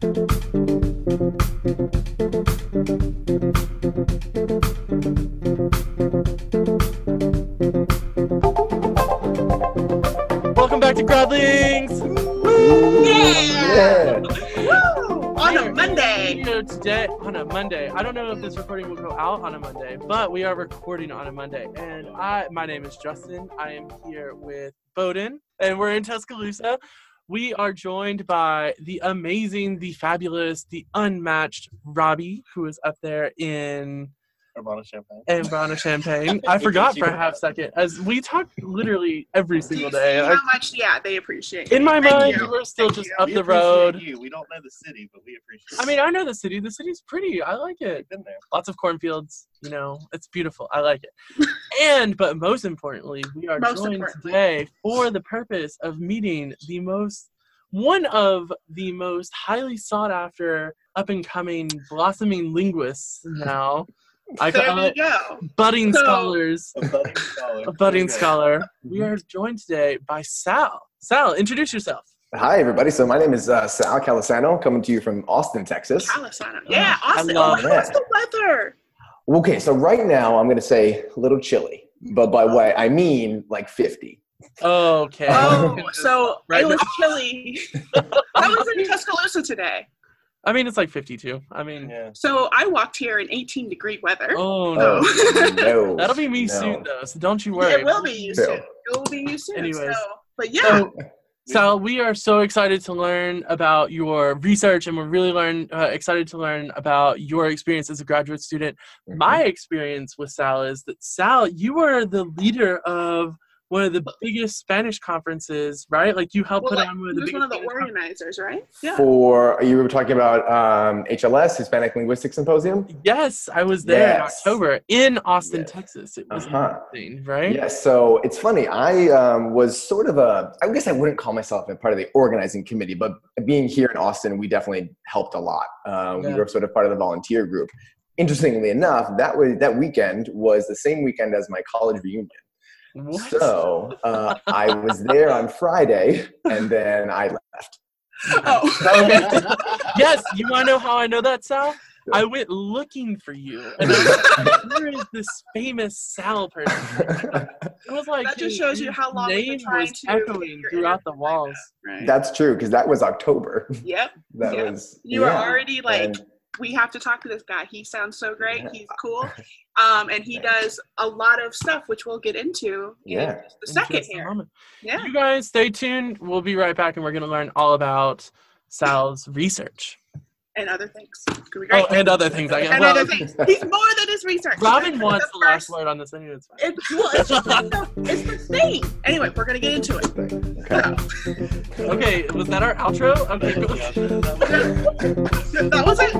Welcome back to GradLings. Yeah. Woo! On a Monday. Here today on a Monday. I don't know if this recording will go out on a Monday, but we are recording on a Monday. And I, my name is Justin. I am here with Bowden, and we're in Tuscaloosa. We are joined by the amazing, the fabulous, the unmatched Robbie, who is up there in Urbana Champaign. in Urbana Champaign. I forgot for a half second, as we talk literally every single day. How I- much? Yeah, they appreciate. in it. my Thank mind, you. we're still Thank just you. up We the appreciate road. You. We don't know the city, but we appreciate. I mean, I know the city. The city's pretty. I like it. We've been there. Lots of cornfields. You know, it's beautiful. I like it. and but most importantly, we are Most joined today for the purpose of meeting the most one of the most highly sought after up and coming blossoming linguists now. I There call we it go. budding So- scholars. A budding scholar. A budding Very scholar. We are joined today by Sal. Sal, introduce yourself. Hi, everybody. So my name is uh, Sal Calisano, coming to you from Austin, Texas. Calisano. Yeah, I Austin. love oh, what's that. the weather? Okay, so right now I'm going to say a little chilly, but by what I mean like 50. Okay. Oh, so Right it was chilly. I was in Tuscaloosa today. I mean, it's like 52. I mean, Yeah. So I walked here in 18 degree weather. oh no. Oh, no. That'll be me No. soon, though, so don't you worry. it will be you Bill. soon. It will be you soon. Anyways. So, but yeah, So, Sal, we are so excited to learn about your research, and we're really learn uh, excited to learn about your experience as a graduate student. Mm-hmm. My experience with Sal is that Sal, you were the leader of one of the biggest Spanish conferences, right? Like you helped well, put like, on one of the was biggest. one of the Spanish organizers, right? Yeah. For you were talking about um, HLS, Hispanic Linguistics Symposium? Yes. Yes, I was there in October in Austin, Yes. Texas. It was Uh-huh. amazing, right? Yes. So it's funny. I um, was sort of a, I guess I wouldn't call myself a part of the organizing committee, but being here in Austin, we definitely helped a lot. Um, Yeah. We were sort of part of the volunteer group. Interestingly enough, that was that weekend was the same weekend as my college reunion. What? So uh, I was there on Friday, and then I left. Oh. yes, you want to know how I know that, Sal? I went looking for you, and I was like, "Where is this famous Sal person?" It was like That just his- shows you how long we've been name trying was to echoing throughout the walls. Right. That's true because that was October. yep. That Yeah. was You were already like, And- we have to talk to this guy. He sounds so great. Yeah. He's cool. Um, and he does a lot of stuff, which we'll get into Yeah. in just a second just here. moment. Yeah. You guys stay tuned. We'll be right back, and we're going to learn all about Sal's research. And other things. It's be oh, great. Oh, and other things. I guess. and Well, other things. He's more than his research. Robin That's wants the last word on this anyway. It's fine. It, well, it's, just the, it's the thing. Anyway, we're gonna get into it. Okay. Okay, was that our outro? Okay, cool. That was it.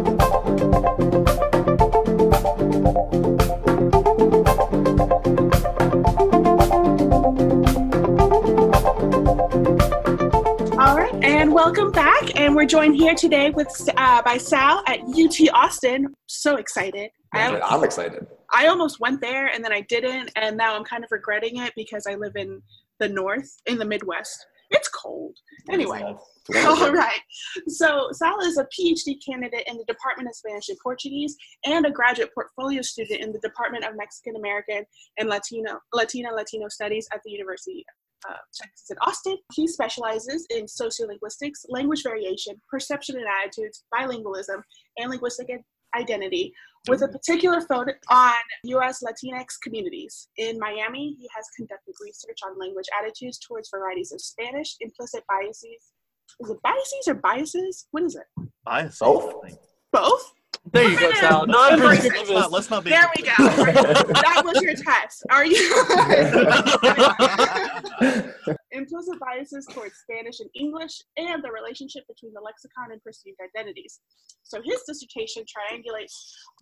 And welcome back. And we're joined here today with uh, by Sal at UT Austin. So excited! I, I'm excited. I almost went there and then I didn't, and now I'm kind of regretting it because I live in the north, in the Midwest. It's cold. Anyway, all right. So Sal is a PhD candidate in the Department of Spanish and Portuguese and a graduate portfolio student in the Department of Mexican American and Latino Latina Latino Studies at the University of Texas at Austin. He specializes in sociolinguistics, language variation, perception and attitudes, bilingualism, and linguistic identity, with a mm-hmm. particular focus on U.S. Latinx communities. In Miami, he has conducted research on language attitudes towards varieties of Spanish, implicit biases. Is it biases or biases? What is it? Bias. Both. Both? There you go, Sal. Let's. Let's let's not be. There we go. that was your test. Are you? Implicit biases towards Spanish and English and the relationship between the lexicon and perceived identities. So his dissertation triangulates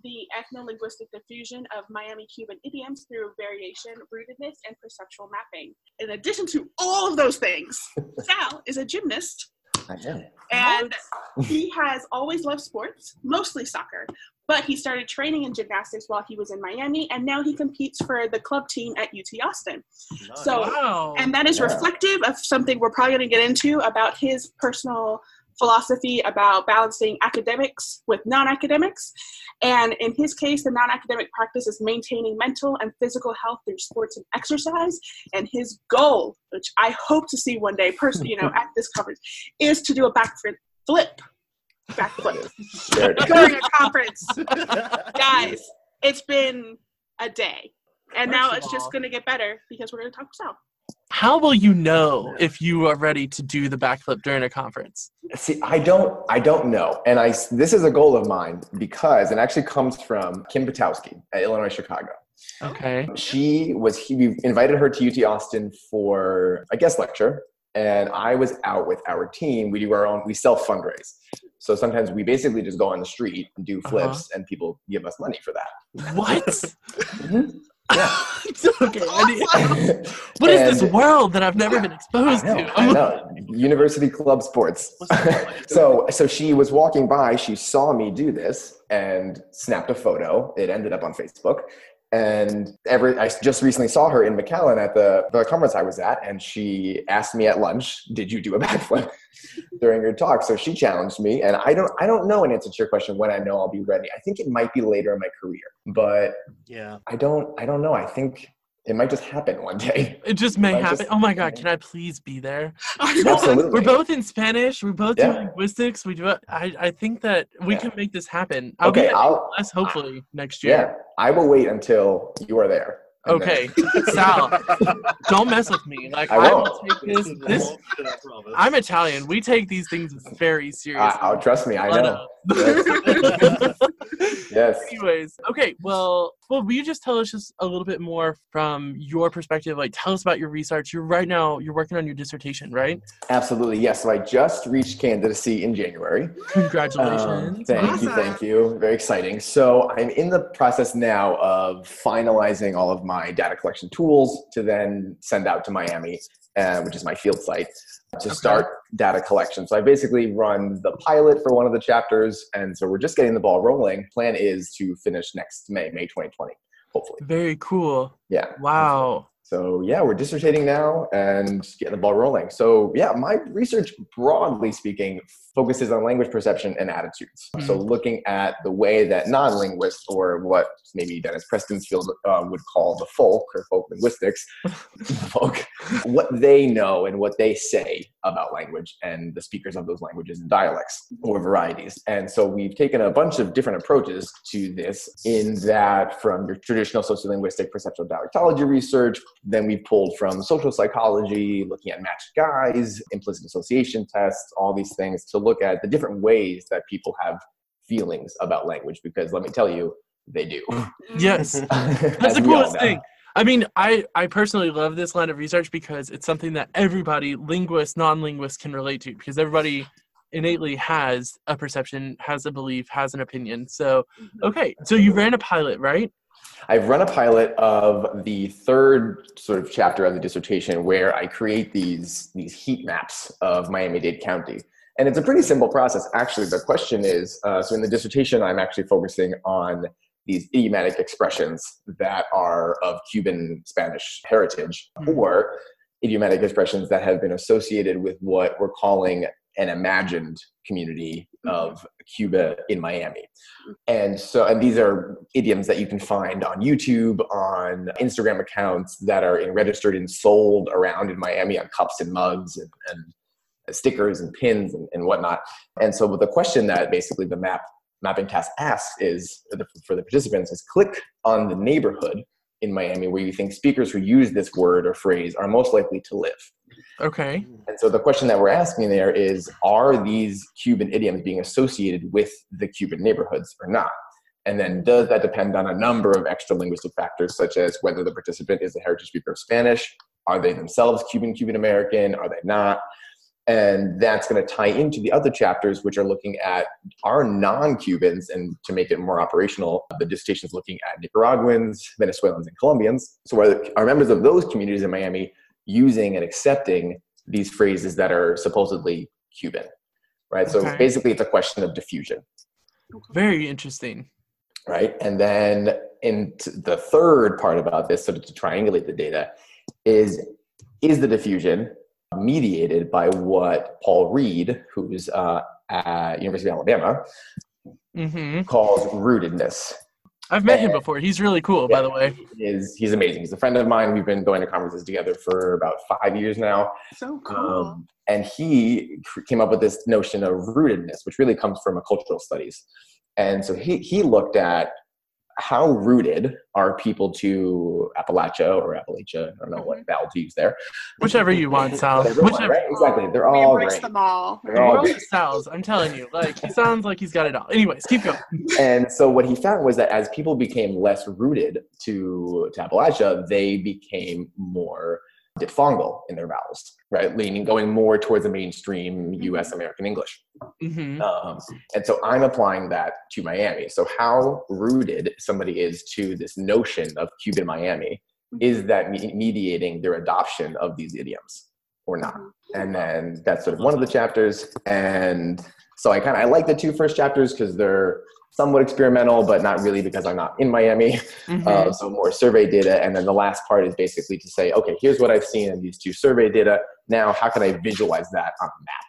the ethno-linguistic diffusion of Miami Cuban idioms through variation, rootedness, and perceptual mapping. In addition to all of those things, Sal is a gymnast I am. and he has always loved sports, mostly soccer. But he started training in gymnastics while he was in Miami, and now he competes for the club team at UT Austin. So, Wow. and that is Yeah. reflective of something we're probably going to get into about his personal philosophy about balancing academics with non academics. And in his case, the non academic practice is maintaining mental and physical health through sports and exercise. And his goal, which I hope to see one day, personally, you know, at this conference, is to do a backflip. Flip, backflip during a conference. Guys, it's been a day. And First now of it's just going to get better because we're going to talk South. How will you know if you are ready to do the backflip during a conference? See, I don't, I don't know, and I this is a goal of mine because it actually comes from Kim Potowski at Illinois Chicago. Okay. She was he we invited her to UT Austin for a guest lecture, and I was out with our team. We do our own, we self fundraise. So sometimes we basically just go on the street and do uh-huh. flips, and people give us money for that. What? Mm-hmm. Yeah. okay. what is this world that I've never been exposed know, to? I know. University club sports. so so she was walking by, she saw me do this and snapped a photo. It ended up on Facebook. And every I just recently saw her in McAllen at the, the conference I was at, and she asked me at lunch, "Did you do a backflip during your talk?" So she challenged me, and I don't I don't know an answer to your question when I know I'll be ready. I think it might be later in my career, but Yeah. I don't I don't know. I think it might just happen one day. It just may I happen. just- oh my god, can I please be there? Absolutely. We're both in Spanish. We're both Yeah. do linguistics. We do. it- I I think that we Yeah. can make this happen. I'll Okay, be I'll US hopefully next year. Yeah, I will wait until you are there. Okay, Sal, don't mess with me. Like I I, won't. take this. This I promise. I'm Italian. We take these things very seriously. I, will trust me. I But, know. Yes. Anyways, okay. Well, well, will you just tell us just a little bit more from your perspective? Like, tell us about your research. You're right now. You're working on your dissertation, right? Absolutely. Yes. So I just reached candidacy in January. Um, Congratulations. thank you. Thank you. Very exciting. So I'm in the process now of finalizing all of my data collection tools to then send out to Miami, uh, which is my field site, to Okay. start data collection. So I basically run the pilot for one of the chapters. And so we're just getting the ball rolling. Plan is to finish next May, May 2020, hopefully. Very cool. Yeah. Wow. So yeah, we're dissertating now and getting the ball rolling. So yeah, my research, broadly speaking, focuses on language perception and attitudes. So looking at the way that non-linguists, or what maybe Dennis Preston's field uh, would call the folk or folk linguistics, folk, what they know and what they say about language and the speakers of those languages and dialects or varieties. And so we've taken a bunch of different approaches to this in that from your traditional sociolinguistic perceptual dialectology research, then we've pulled from social psychology, looking at matched guise, implicit association tests, all these things to look at the different ways that people have feelings about language because let me tell you, they do. Yes. That's That's the coolest thing. I mean, I, I personally love this line of research because it's something that everybody, linguists, non linguists, can relate to because everybody innately has a perception, has a belief, has an opinion. So, okay. So you ran a pilot, right? I've run a pilot of the third sort of chapter of the dissertation where I create these these heat maps of Miami-Dade County. And it's a pretty simple process. Actually, the question is, uh, so in the dissertation, I'm actually focusing on these idiomatic expressions that are of Cuban Spanish heritage mm-hmm. or idiomatic expressions that have been associated with what we're calling an imagined community mm-hmm. of Cuba in Miami. Mm-hmm. And so, and these are idioms that you can find on YouTube, on Instagram accounts that are in, registered and sold around in Miami on cups and mugs and, and stickers and pins and, and whatnot. And so, the question that basically the map mapping task asks is for the, for the participants is click on the neighborhood in Miami where you think speakers who use this word or phrase are most likely to live. Okay. And so the question that we're asking there is Are these Cuban idioms being associated with the Cuban neighborhoods or not? And then does that depend on a number of extra linguistic factors, such as whether the participant is a heritage speaker of Spanish? Are they themselves Cuban, Cuban American? Are they not? And that's going to tie into the other chapters, which are looking at our non Cubans, and to make it more operational, the dissertation is looking at Nicaraguans, Venezuelans, and Colombians. So, are, are members of those communities in Miami using and accepting these phrases that are supposedly Cuban? Right. So, basically, it's a question of diffusion Very interesting. right? And then in the third part about this, sort of to triangulate the data, is is the diffusion mediated by what Paul Reed, who's uh, at University of Alabama, hmm calls rootedness. I've met him Uh, before. He's really cool, by the way. He is he's amazing. He's a friend of mine. We've been going to conferences together for about five years now. So cool. Um, and he came up with this notion of rootedness, which really comes from a cultural studies. And so he, he looked at how rooted are people to Appalachia or Appalachia. I don't know what mm-hmm. vowel to use there. Whichever you want, Sal. Whatever you Whichever. right? Exactly. They're we all embrace great. them all. They're The all world great. Sal's. I'm telling you. Like he sounds like he's got it all. Anyways, keep going. And so what he found was that as people became less rooted to, to Appalachia, they became more diphthongal in their vowels, right? Leaning, going more towards the mainstream U.S. American English. hmm Um, and so I'm applying that to Miami. So how rooted somebody is to this notion of Cuban Miami is that me- mediating their adoption of these idioms or not? And then that's sort of one of the chapters. And so I kind of I like the two first chapters because they're somewhat experimental, but not really because I'm not in Miami. hmm Uh, so more survey data, and then the last part is basically to say, okay, here's what I've seen in these two survey data. Now, how can I visualize that on a map?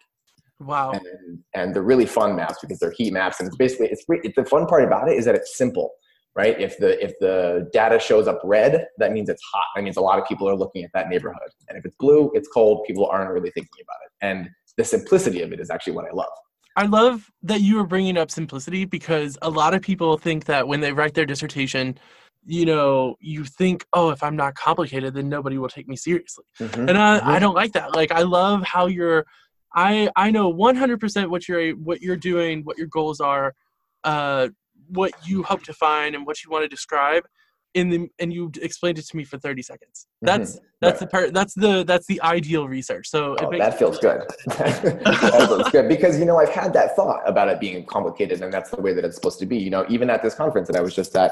wow. and, and they're really fun maps because they're heat maps. And it's basically it's, it's the fun part about it is that it's simple right? If the if the data shows up red that means it's hot. That means a lot of people are looking at that neighborhood. And if it's blue it's cold. People aren't really thinking about it. And the simplicity of it is actually what i love I love that you were bringing up simplicity because a lot of people think that when they write their dissertation, you know, you think, oh, if I'm not complicated, then nobody will take me seriously. Mhm. And I, Mhm. I don't like that. Like, I love how you're, I, I know 100% what you're, what you're doing, what your goals are, uh, what you hope to find and what you want to describe in the, and you explained it to me for 30 seconds. That's, that's the part, that's the, that's the ideal research. So Oh, makes, that feels good. that feels good because you know I've had that thought about it being complicated, and that's the way that it's supposed to be. You know, even at this conference that I was just at,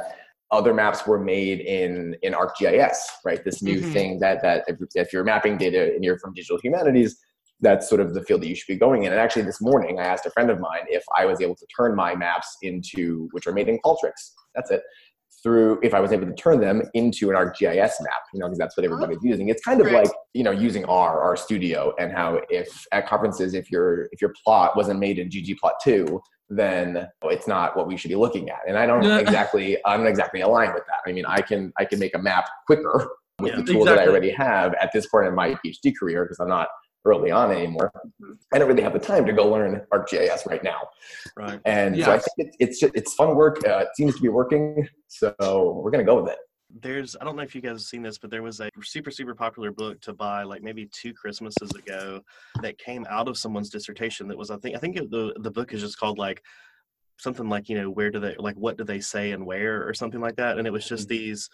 other maps were made in in ArcGIS, right? This new Mhm. thing that that if, if you're mapping data and you're from digital humanities, that's sort of the field that you should be going in. And actually, this morning I asked a friend of mine if I was able to turn my maps into, which are made in Qualtrics. That's it. Through if I was able to turn them into an ArcGIS map, you know, because that's what oh, everybody's using. It's kind of Right. like you know using R, R Studio, and how if at conferences if your if your plot wasn't made in ggplot2, then it's not what we should be looking at. And I don't Yeah. exactly I'm not exactly aligned with that. I mean, I can I can make a map quicker with Yeah. the tools that I already have at this point in my PhD career because I'm not early on anymore. Mhm. I don't really have the time to go learn ArcGIS right now. Right. And so I think it's it's just, it's fun work. Uh, it seems to be working, so we're gonna go with it. There's I don't know if you guys have seen this, but there was a super super popular book to buy like maybe two Christmases ago that came out of someone's dissertation. That was I think I think it, the the book is just called like something like you know where do they like what do they say and where or something like that. And it was just these.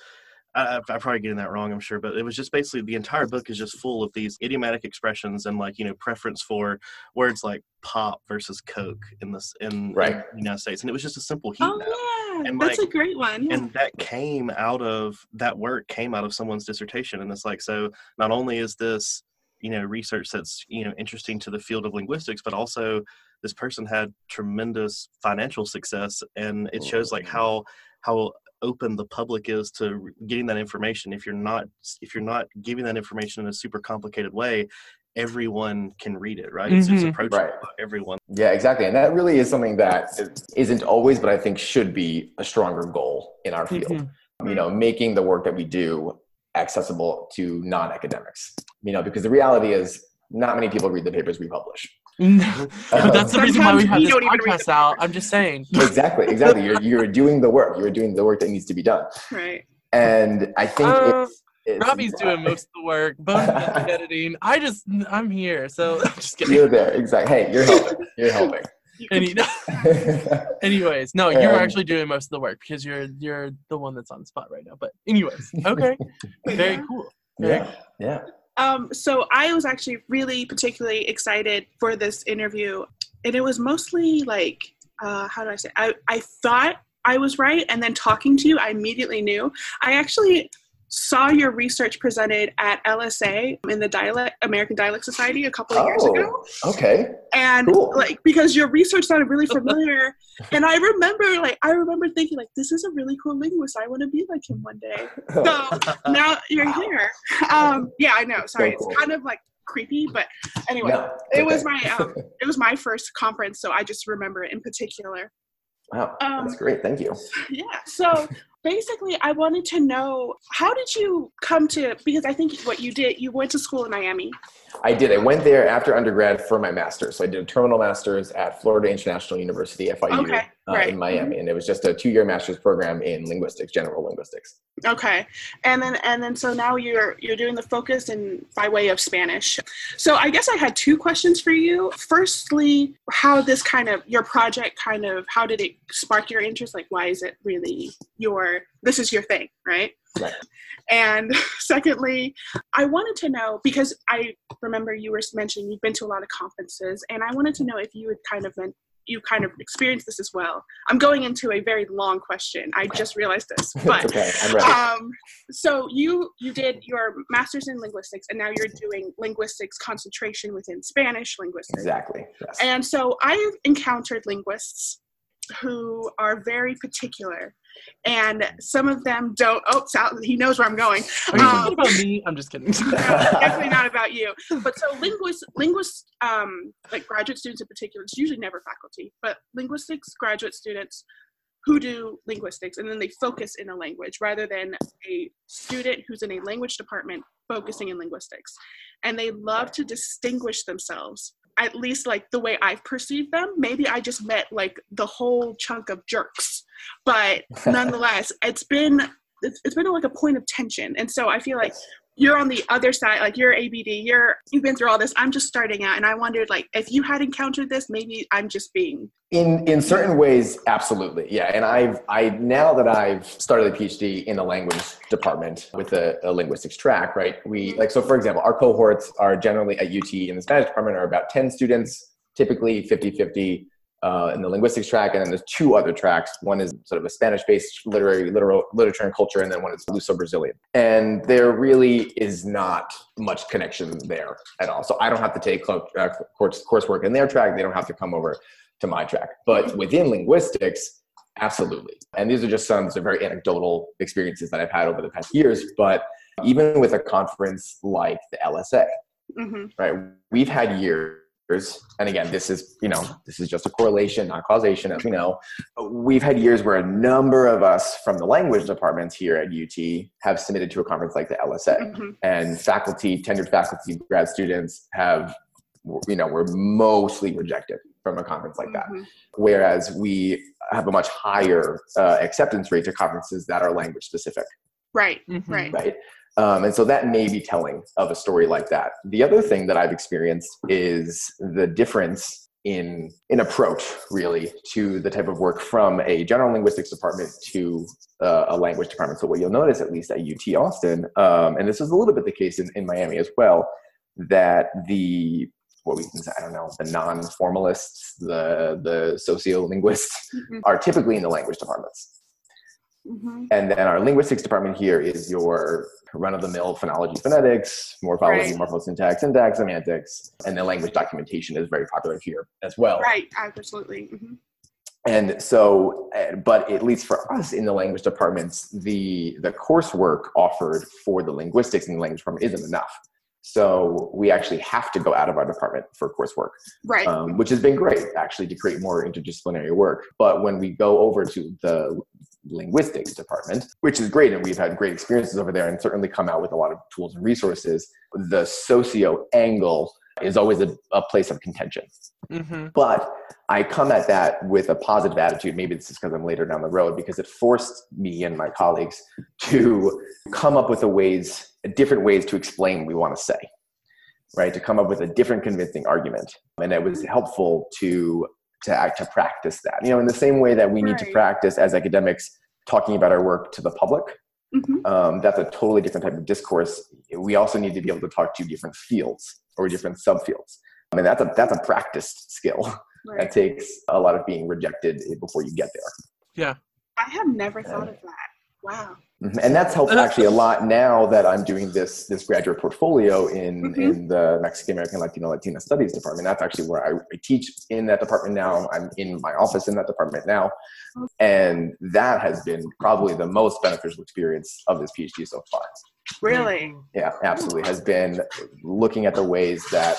I, I- I'm probably getting that wrong, I'm sure, but it was just basically the entire book is just full of these idiomatic expressions and like you know preference for words like pop versus Coke in this in, Right. in the United States, and it was just a simple heat oh, map Oh yeah, And, that's like- a great one. And that came out of that work came out of someone's dissertation and it's like so not only is this you know research that's you know interesting to the field of linguistics but also this person had tremendous financial success and it shows like oh. how how open the public is to getting that information if you're not if you're not giving that information in a super complicated way everyone can read it right it's, it's Mhm. approachable Right. everyone Yeah, exactly. And that really is something that isn't always, but I think should be a stronger goal in our field. Mhm. You know, making the work that we do accessible to non-academics. You know, because the reality is not many people read the papers we publish. But that's the reason why we have this don't even read podcast out. I'm just saying. exactly, exactly. You're you're doing the work. You're doing the work that needs to be done. right. And I think Uh, it's, it's Robbie's doing most of the work. Both editing. I just, I'm here. So I'm just kidding. You're there, exactly. Hey, you're helping. You're helping. Any, anyways, no, you're Um, actually doing most of the work because you're you're the one that's on the spot right now. But anyways, okay, very cool. Very yeah, yeah. Um, so I was actually really particularly excited for this interview, and it was mostly like, uh, how do I say? I I thought I was right, and then talking to you, I immediately knew. I actually saw your research presented at LSA in the Dialect American Dialect Society a couple of years ago, Oh, okay. and Cool. like because your research sounded really familiar, and I remember like I remember thinking like this is a really cool linguist. I want to be like him one day. So now you're Wow. here. Um, yeah, I know. Sorry, cool. it's kind of like creepy, but anyway, No, it was my um, it was my first conference, so I just remember it in particular. Wow, um, that's great. Thank you. Yeah. So basically, I wanted to know how did you come to because I think what you did, you went to school in Miami. I did. I went there after undergrad for my master's. So I did a terminal master's at Florida International University, FIU, Okay, uh, right. in Miami, and it was just a two-year master's program in linguistics, general linguistics. Okay, and then and then so now you're you're doing the focus in by way of Spanish. So I guess I had two questions for you. Firstly, how this kind of your project kind of how did it spark your interest? Like, why is it really your this is your thing, right? Right. And secondly, I wanted to know because I remember you were mentioning you've been to a lot of conferences, and I wanted to know if you had kind of been you kind of experienced this as well. I'm going into a very long question. I just realized this, but okay, I'm ready. um, so you you did your master's in linguistics, and now you're doing linguistics concentration within Spanish linguistics. exactly. Yes. And so I've encountered linguists who are very particular, and some of them don't. Oh, Sal, he knows where I'm going. Are you Um, talking about me? I'm just kidding. no, definitely not about you. But so linguists, linguists, um, like graduate students in particular, it's usually never faculty, but linguistics graduate students who do linguistics and then they focus in a language rather than a student who's in a language department focusing in linguistics. And they love to distinguish themselves. At least like the way I've perceived them. Maybe I just met like the whole chunk of jerks. But nonetheless, it's been it's, it's been like a point of tension. And so I feel like you're on the other side like you're abd you're you've been through all this i'm just starting out and i wondered like if you had encountered this maybe i'm just being in in certain ways absolutely yeah and i've i now that i've started a phd in the language department with a, a linguistics track right we like so for example our cohorts are generally at ut in the spanish department are about 10 students typically 50 50 uh, in the linguistics track and then there's two other tracks one is sort of a spanish based literary literal, literature and culture and then one is luso brazilian and there really is not much connection there at all so i don't have to take clo- uh, course, coursework in their track they don't have to come over to my track. But within linguistics, absolutely. And these are just some, some very anecdotal experiences that I've had over the past years. But even with a conference like the LSA, hmm right, we've had years. And again, this is you know this is just a correlation, not causation, as we know. We've had years where a number of us from the language departments here at UT have submitted to a conference like the LSA hmm and faculty, tenured faculty, grad students have, you know, were mostly rejected from a conference like that. Mhm. Whereas we have a much higher uh, acceptance rate to conferences that are language specific, right Mhm. right right? Um, and so that may be telling of a story like that. The other thing that I've experienced is the difference in in approach, really, to the type of work from a general linguistics department to uh, a language department. So what you'll notice, at least at UT Austin, um, and this is a little bit the case in, in Miami as well, that the what we can say, I don't know, the non-formalists, the the sociolinguists Mhm. are typically in the language departments. Mhm. And then our linguistics department here is your run-of-the-mill phonology, phonetics, morphology, Right. morphosyntax, syntax, semantics, and then language documentation is very popular here as well. right absolutely hmm And so, uh, but at least for us in the language departments, the the coursework offered for the linguistics in the language department isn't enough. So we actually have to go out of our department for coursework right um, which has been great actually to create more interdisciplinary work. But when we go over to the linguistics department, which is great, and we've had great experiences over there, and certainly come out with a lot of tools and resources, the socio angle is always a, a place of contention. Mhm. But I come at that with a positive attitude. Maybe this is because I'm later down the road, because it forced me and my colleagues to come up with a ways, different ways to explain what we want to say, right? To come up with a different convincing argument, and it was helpful to to act to practice that. You know, in the same way that we need to practice as academics talking about our work to the public. hmm Um, that's a totally different type of discourse. We also need to be able to talk to different fields or different subfields. I mean, that's a that's a practiced skill that takes a lot of being rejected before you get there. Yeah. i have never thought of that wow Mhm. And that's helped actually a lot now that I'm doing this this graduate portfolio in Mhm. in the Mexican American Latino Latina Studies department. That's actually where I, I teach in that department now. I'm in my office in that department now, and that has been probably the most beneficial experience of this PhD so far. Really? Yeah, absolutely. Has been looking at the ways that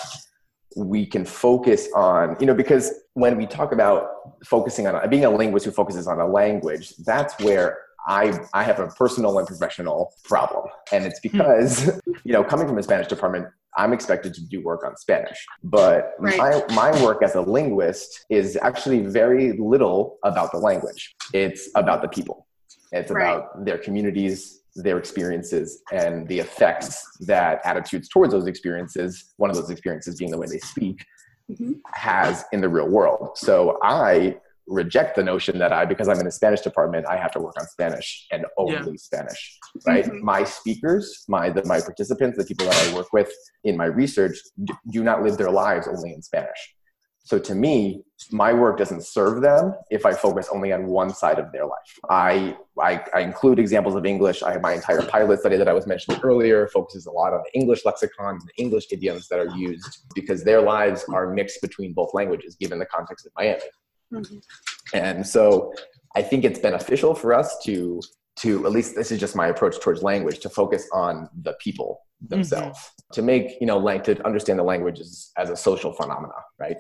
we can focus on, you know, because when we talk about focusing on being a linguist who focuses on a language, that's where I, I have a personal and professional problem. And it's because, you know, coming from a Spanish department, I'm expected to do work on Spanish. But Right. my, my work as a linguist is actually very little about the language. It's about the people. It's Right. about their communities, their experiences, and the effects that attitudes towards those experiences, one of those experiences being the way they speak, Mhm. has in the real world. So I reject the notion that I, because I'm in a Spanish department, I have to work on Spanish and only Spanish, right? Mhm. My speakers, my the, my participants, the people that I work with in my research, d- do not live their lives only in Spanish. So to me, my work doesn't serve them if I focus only on one side of their life. I, I, I include examples of English. I have my entire pilot study that I was mentioning earlier focuses a lot on the English lexicon, the English idioms that are used because their lives are mixed between both languages, given the context of Miami. Mhm. And so I think it's beneficial for us to to at least this is just my approach towards language to focus on the people themselves to make you know like to understand the language as, as a social phenomena right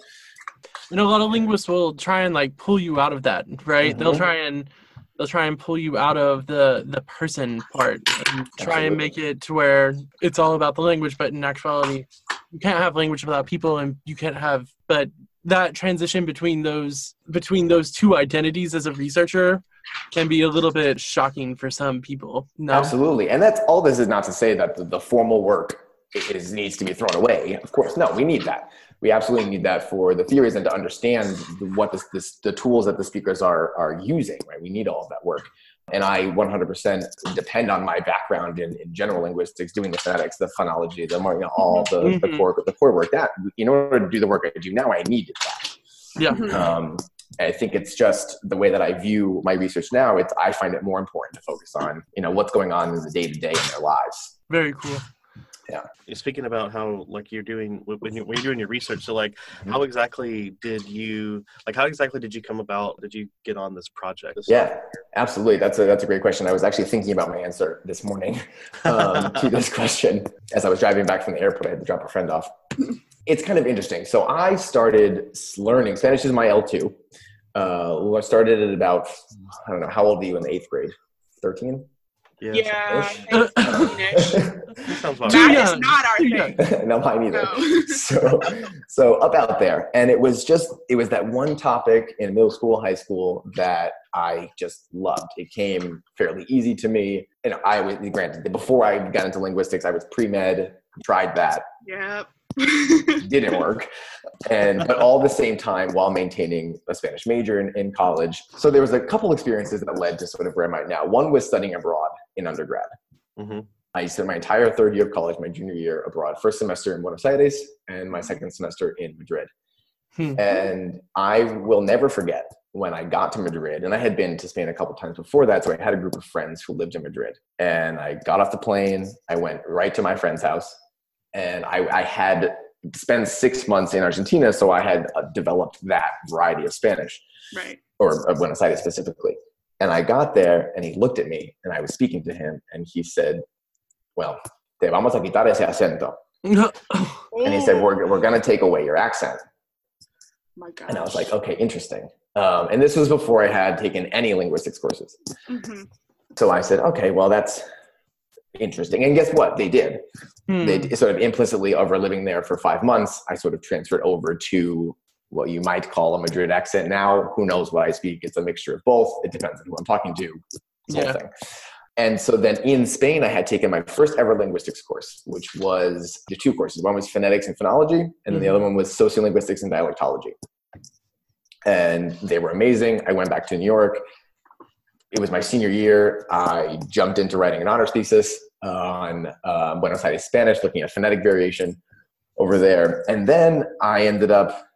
And a lot of linguists will try and like pull you out of that, right? They'll Mhm. try and they'll try and pull you out of the the person part and try and make it to where it's all about the language, but in actuality, you can't have language without people, and you can't have. But that transition between those between those two identities as a researcher can be a little bit shocking for some people. No, absolutely. And that's all this is not to say that the, the formal work is needs to be thrown away. Of course no we need that. We absolutely need that for the theories and to understand what this, this the tools that the speakers are are using right? We need all of that work and I 100% depend on my background in, in general linguistics, doing the phonetics, the phonology, the you know, all the, the Mhm. core the core work. That in order to do the work I do now, I needed that. yeah, Mhm. Um, I think it's just the way that I view my research now. It's I find it more important to focus on you know what's going on in the day to day in their lives. very cool. You're speaking about how like you're doing when you're, when you're doing your research. So like, Mhm. how exactly did you like? How exactly did you come about? Did you get on this project? This Yeah, absolutely. That's a that's a great question. I was actually thinking about my answer this morning um, to this question as I was driving back from the airport. I had to drop a friend off. It's kind of interesting. So I started learning Spanish is my L two. Uh, I started at about I don't know how old are you in the eighth grade? Thirteen. Yeah. Yeah, ish. I think 15-ish. That sounds about Too right. That is not our Too thing. no, mine either. No. so so up out there and it was just it was that one topic in middle school high school that i just loved it came fairly easy to me and i was granted before i got into linguistics i was pre-med tried that Yep. didn't work and but all the same time while maintaining a spanish major in, in college so there was a couple experiences that led to sort of where i'm at now one was studying abroad in undergrad Mhm. I spent my entire third year of college, my junior year abroad, first semester in Buenos Aires and my second semester in Madrid. Hmm. And I will never forget when I got to Madrid, and I had been to Spain a couple times before that, so I had a group of friends who lived in Madrid. And I got off the plane, I went right to my friend's house, and I, I had spent six months in Argentina, so I had uh, developed that variety of Spanish right. or of Buenos Aires specifically. And I got there and he looked at me and I was speaking to him and he said, Well, te vamos a quitar ese acento. And he said, We're, we're going to take away your accent. my God. And I was like, Okay, interesting. Um, and this was before I had taken any linguistics courses. Mhm. So I said, Okay, well, that's interesting. And guess what? They did. Hmm. They sort of implicitly, over living there for five months, I sort of transferred over to what you might call a Madrid accent now. Who knows what I speak? It's a mixture of both. It depends on who I'm talking to. Yeah. thing. And so then in Spain, I had taken my first ever linguistics course, which was the two courses. One was phonetics and phonology, and then the Mhm. other one was sociolinguistics and dialectology. And they were amazing. I went back to New York. It was my senior year. I jumped into writing an honors thesis on uh, Buenos Aires Spanish, looking at phonetic variation over there. And then I ended up,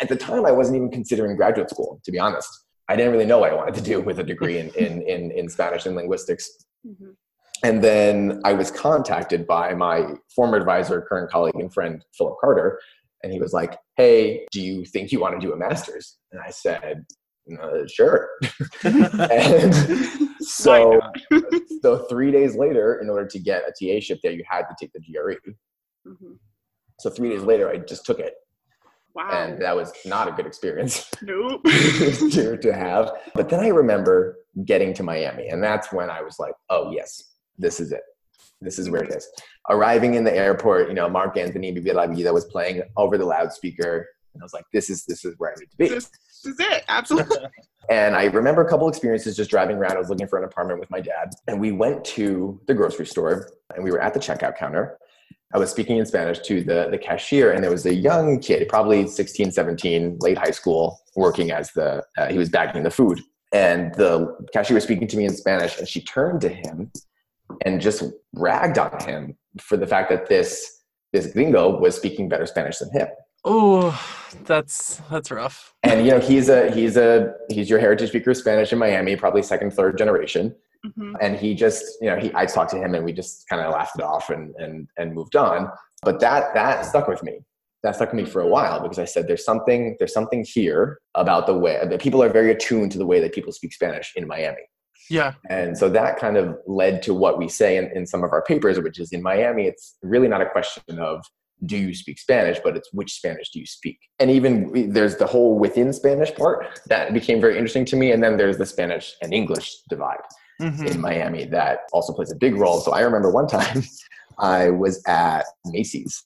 at the time, I wasn't even considering graduate school, to be honest. I didn't really know what I wanted to do with a degree in, in, in, in Spanish and linguistics. Mhm. And then I was contacted by my former advisor, current colleague, and friend, Philip Carter. And he was like, Hey, do you think you want to do a master's? And I said, uh, sure. and so, so three days later, in order to get a TA ship there, you had to take the GRE. Mhm. So three days later, I just took it, Wow. and that was not a good experience nope. to, to have. But then I remember getting to Miami, and that's when I was like, oh yes, this is it. This is where it is. Arriving in the airport, you know, Marc Anthony Viva La Vida was playing over the loudspeaker, and I was like, this is this is where I need to be. this, this is it. Absolutely. And I remember a couple experiences just driving around. I was looking for an apartment with my dad, and we went to the grocery store, and we were at the checkout counter. I was speaking in Spanish to the, the cashier, and there was a young kid, probably 16, 17, late high school, working as the, uh, he was bagging the food. And the cashier was speaking to me in Spanish, and she turned to him and just ragged on him for the fact that this, this gringo was speaking better Spanish than him. Oh, that's that's rough. And you know, he's a he's a he's your heritage speaker of Spanish in Miami, probably second, third generation. Mhm. and he just you know he i talked to him and we just kind of laughed it off and and and moved on. But that that stuck with me. That stuck with me for a while because i said there's something there's something here about the way that people are very attuned to the way that people speak spanish in miami. Yeah. and so that kind of led to what we say in, in some of our papers which is in miami it's really not a question of do you speak spanish? but it's which spanish do you speak? And even there's the whole within spanish part that became very interesting to me. And then there's the spanish and english divide Mhm. in Miami that also plays a big role. So I remember one time I was at Macy's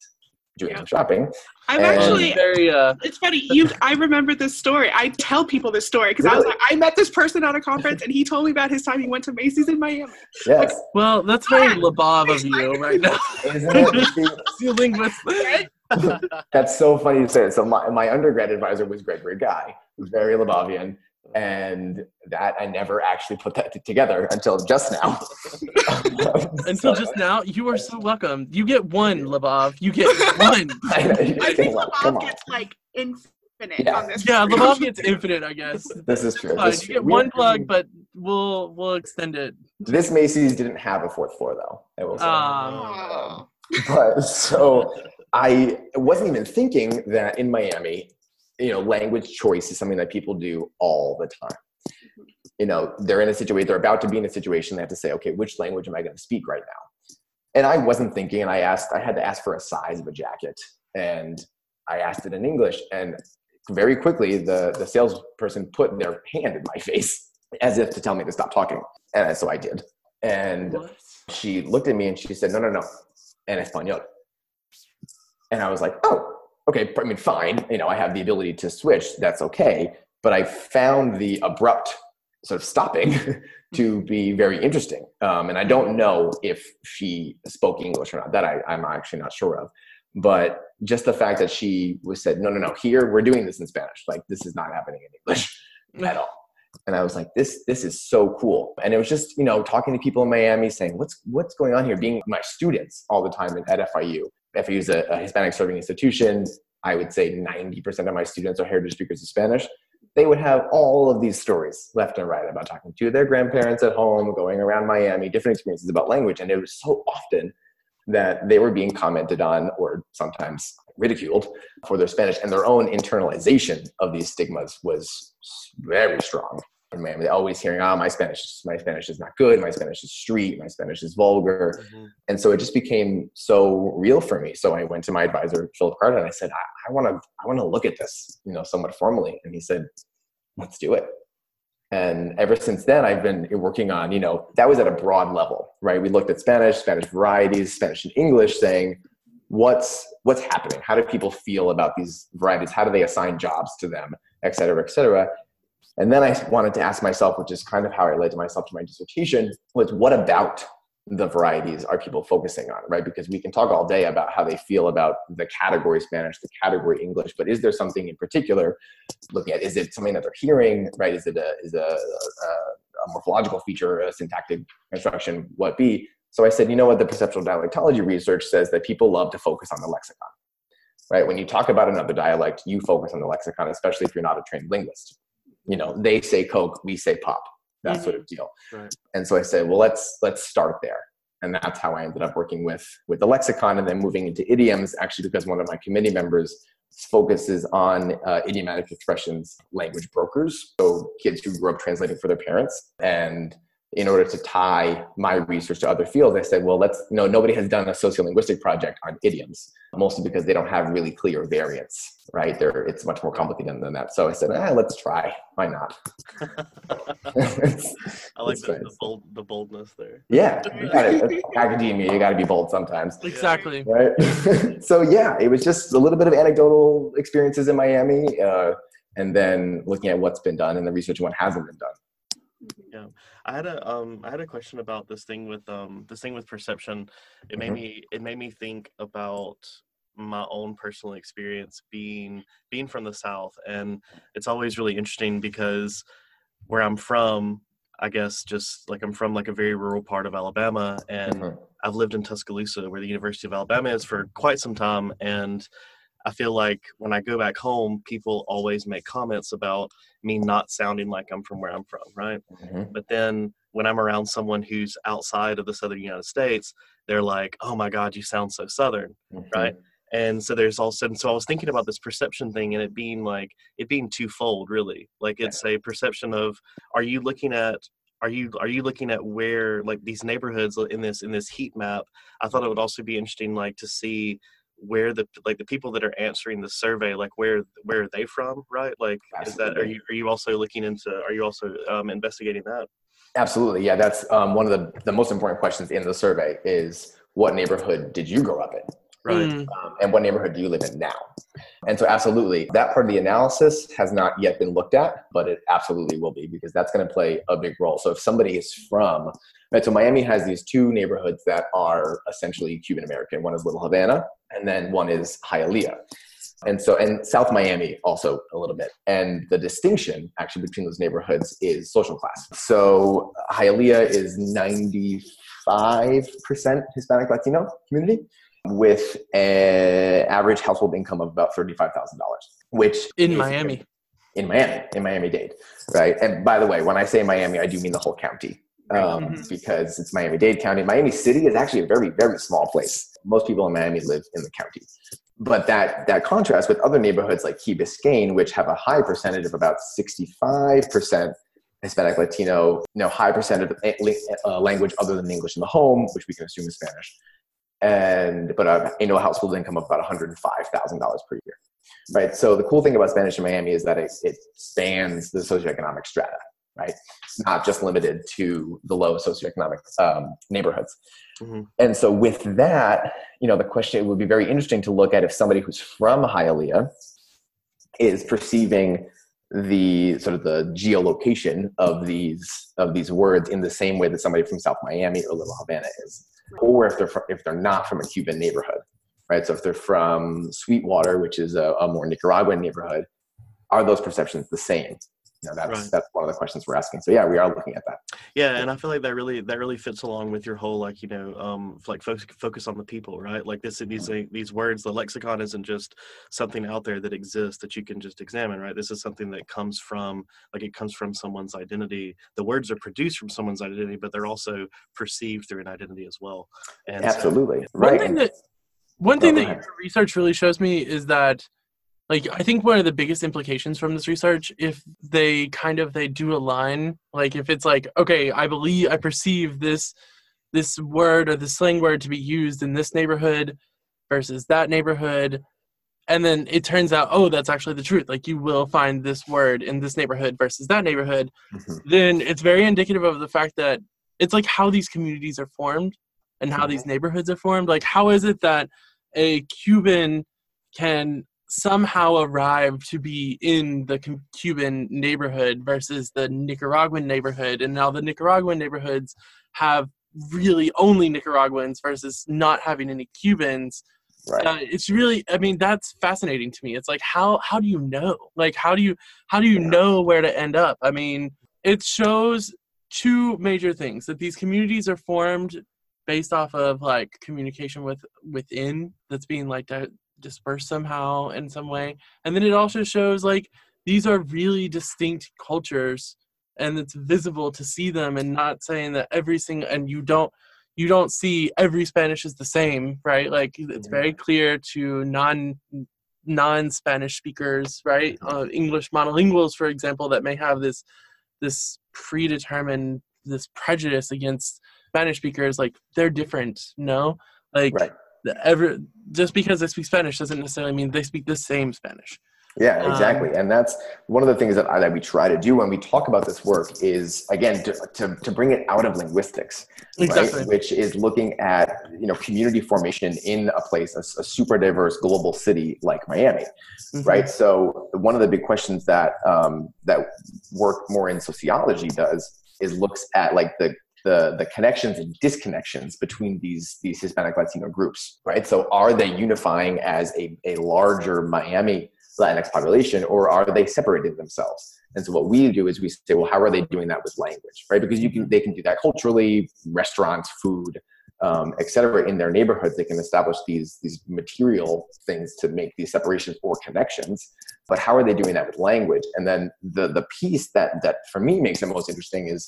doing Yeah. some shopping. I'm And- actually. very uh It's funny. You, I remember this story. I tell people this story because I was like, I met this person at a conference, and he told me about his time he went to Macy's in Miami. Yes, well, that's very Labov of you right now. isn't it? you linguist. That's so funny to say. So my, my undergrad advisor was Gregory Guy, who's very Labovian. And that I never actually put that t- together until just now. Until So- just now, you are so welcome. You get one, Labov. You get one. I know, I think, think well, Bob on. gets like infinite Yeah. on this. Yeah. Labov gets infinite, I guess. This is true. This, you get we- one plug, but we'll we'll extend it. this Macy's didn't have a fourth floor though. I will say. Um, but so I wasn't even thinking that in Miami, you know, language choice is something that people do all the time. You know, they're in a situation, they're about to be in a situation, they have to say, okay, which language am I going to speak right now? And I wasn't thinking, and I asked, I had to ask for a size of a jacket, and I asked it in English, and very quickly the the salesperson put their hand in my face as if to tell me to stop talking, and so I did. And what? she looked at me and she said, no, no, no, en español. And I was like, oh, okay, I mean, fine. You know, I have the ability to switch. That's okay. But I found the abrupt sort of stopping to be very interesting. Um, and I don't know if she spoke English or not. That I, I'm actually not sure of. But just the fact that she was said, no, no, no, here we're doing this in Spanish. Like this is not happening in English at all. And I was like, this, this is so cool. And it was just, you know, talking to people in Miami saying, what's, what's going on here? Being my students all the time at FIU. FIU is a, a uh, Hispanic serving institution. I would say 90% of my students are heritage speakers of Spanish. They would have all of these stories left and right about talking to their grandparents at home, going around Miami, different experiences about language. And it was so often that they were being commented on or sometimes ridiculed for their Spanish and their own internalization of these stigmas was very strong. Miami. They're always hearing, "Oh, my Spanish, my Spanish is not good. My Spanish is street. My Spanish is vulgar." Mm-hmm. And so it just became so real for me. So I went to my advisor, Philip Carter, and I said, "I want to, I want to look at this, you know, somewhat formally." And he said, "Let's do it." And ever since then, I've been working on, you know, that was at a broad level, right? We looked at Spanish, Spanish varieties, Spanish and English, saying, what's what's happening? How do people feel about these varieties? How do they assign jobs to them, et cetera, et cetera? And then I wanted to ask myself, which is kind of how I led myself to my dissertation, was what about the varieties are people focusing on, right? Because we can talk all day about how they feel about the category Spanish, the category English, but is there something in particular looking at? Is it something that they're hearing, right? Is it a, is a, a, a morphological feature, a syntactic construction, what be? So I said, you know what, the perceptual dialectology research says that people love to focus on the lexicon, right? When you talk about another dialect, you focus on the lexicon, especially if you're not a trained linguist. You know, they say Coke, we say pop, that sort of deal. Right. And so I said, well, let's let's start there. And that's how I ended up working with with the lexicon and then moving into idioms, actually because one of my committee members focuses on uh, idiomatic expressions language brokers, so kids who grew up translating for their parents. And in order to tie my research to other fields, I said, well, let's, you know, nobody has done a sociolinguistic project on idioms, mostly because they don't have really clear variants, right? They're, it's much more complicated than that. So I said, ah, let's try. Why not? I like the, the, bold, the boldness there. Yeah. You gotta, academia, you got to be bold sometimes. Exactly. Right. so yeah, it was just a little bit of anecdotal experiences in Miami. Uh, and then looking at what's been done and the research on what hasn't been done. Yeah, I had a um I had a question about this thing with um this thing with perception. It made Mhm. me it made me think about my own personal experience being being from the south and it's always really interesting because where I'm from I guess just like I'm from like a very rural part of Alabama and Mhm. I've lived in Tuscaloosa where the University of Alabama is for quite some time and I feel like when I go back home people always make comments about me not sounding like I'm from where I'm from, right? Mhm. But then when I'm around someone who's outside of the southern United States, they're like, "Oh my God, you sound so southern," Mhm. right? And so there's also, and so I was thinking about this perception thing, and it being like it being twofold, really. Like it's a perception of, are you looking at are you are you looking at where like these neighborhoods in this in this heat map? I thought it would also be interesting, like to see where the like the people that are answering the survey like where where are they from right like is that are you are you also looking into are you also um, investigating that Absolutely. Yeah, that's um, one of the, the most important questions in the survey is what neighborhood did you grow up in? right Mm, Um, and what neighborhood do you live in now? And so, absolutely, that part of the analysis has not yet been looked at, but it absolutely will be because that's going to play a big role. So, if somebody is from, right, so Miami has these two neighborhoods that are essentially Cuban American. One is Little Havana, and then one is Hialeah. And so, and South Miami also a little bit. And the distinction actually between those neighborhoods is social class. So, Hialeah is 95% Hispanic Latino community with an average household income of about $35,000, which in Miami. In Miami, in Miami Dade, right? And by the way, when I say Miami, I do mean the whole county um, Mhm. because it's Miami Dade County. Miami City is actually a very, very small place. Most people in Miami live in the county. But that, that contrast with other neighborhoods like Key Biscayne, which have a high percentage of about 65% Hispanic Latino, you know, high percentage of uh, language other than English in the home, which we can assume is Spanish. And, but a annual household income of about $105,000 per year. Right. So the cool thing about Spanish in Miami is that it, it spans the socioeconomic strata, right? It's not just limited to the low socioeconomic um, neighborhoods. Mhm. And so with that, you know, the question it would be very interesting to look at if somebody who's from Hialeah is perceiving the sort of the geolocation of these of these words in the same way that somebody from South Miami or Little Havana is, or if they're fr- if they're not from a Cuban neighborhood, right? So if they're from Sweetwater, which is a, a more Nicaraguan neighborhood, are those perceptions the same? You know, that's Right. that's one of the questions we're asking. So yeah, we are looking at that. yeah and i feel like that really that really fits along with your whole like you know um like focus, focus on the people right like this these like, these words the lexicon isn't just something out there that exists that you can just examine right this is something that comes from like it comes from someone's identity the words are produced from someone's identity but they're also perceived through an identity as well and so- Absolutely, One right? thing that one thing that your research really shows me is that like I think one of the biggest implications from this research if they kind of they do align like if it's like okay I believe I perceive this this word or the slang word to be used in this neighborhood versus that neighborhood and then it turns out oh that's actually the truth like you will find this word in this neighborhood versus that neighborhood Mhm. then it's very indicative of the fact that it's like how these communities are formed and how these neighborhoods are formed. Like, how is it that a Cuban can somehow arrive to be in the cu- Cuban neighborhood versus the Nicaraguan neighborhood? And now the Nicaraguan neighborhoods have really only Nicaraguans versus not having any Cubans. right. Uh, it's really, I mean, that's fascinating to me. It's like, how how do you know? Like, how do you how do you know where to end up? I mean, it shows two major things that these communities are formed based off of like communication with within that's being like di- dispersed somehow in some way and then it also shows like these are really distinct cultures and it's visible to see them and not saying that every single and you don't you don't see every spanish is the same right like it's Mhm. very clear to non non-Spanish speakers, right? Mm-hmm. Uh, English monolinguals, for example, that may have this this predetermined this prejudice against Spanish speakers. Like they're different, no? Like Right. Just because they speak Spanish doesn't necessarily mean they speak the same Spanish. Yeah, Um, exactly. and that's one of the things that, I, that we try to do when we talk about this work is, again, to, to, to bring it out of linguistics, Exactly. right? Which is looking at, you know, community formation in a place, a, a super diverse global city like Miami, Mhm. right? So one of the big questions that, um, that work more in sociology does is looks at like the, the, the connections and disconnections between these, these Hispanic Latino groups, right? So are they unifying as a, a larger Miami Latinx population, or are they separating themselves? And so what we do is we say, well, how are they doing that with language, right? Because you can they can do that culturally, restaurants, food, um, et cetera, in their neighborhoods. They can establish these these material things to make these separations or connections. But how are they doing that with language? And then the the piece that that for me makes it most interesting is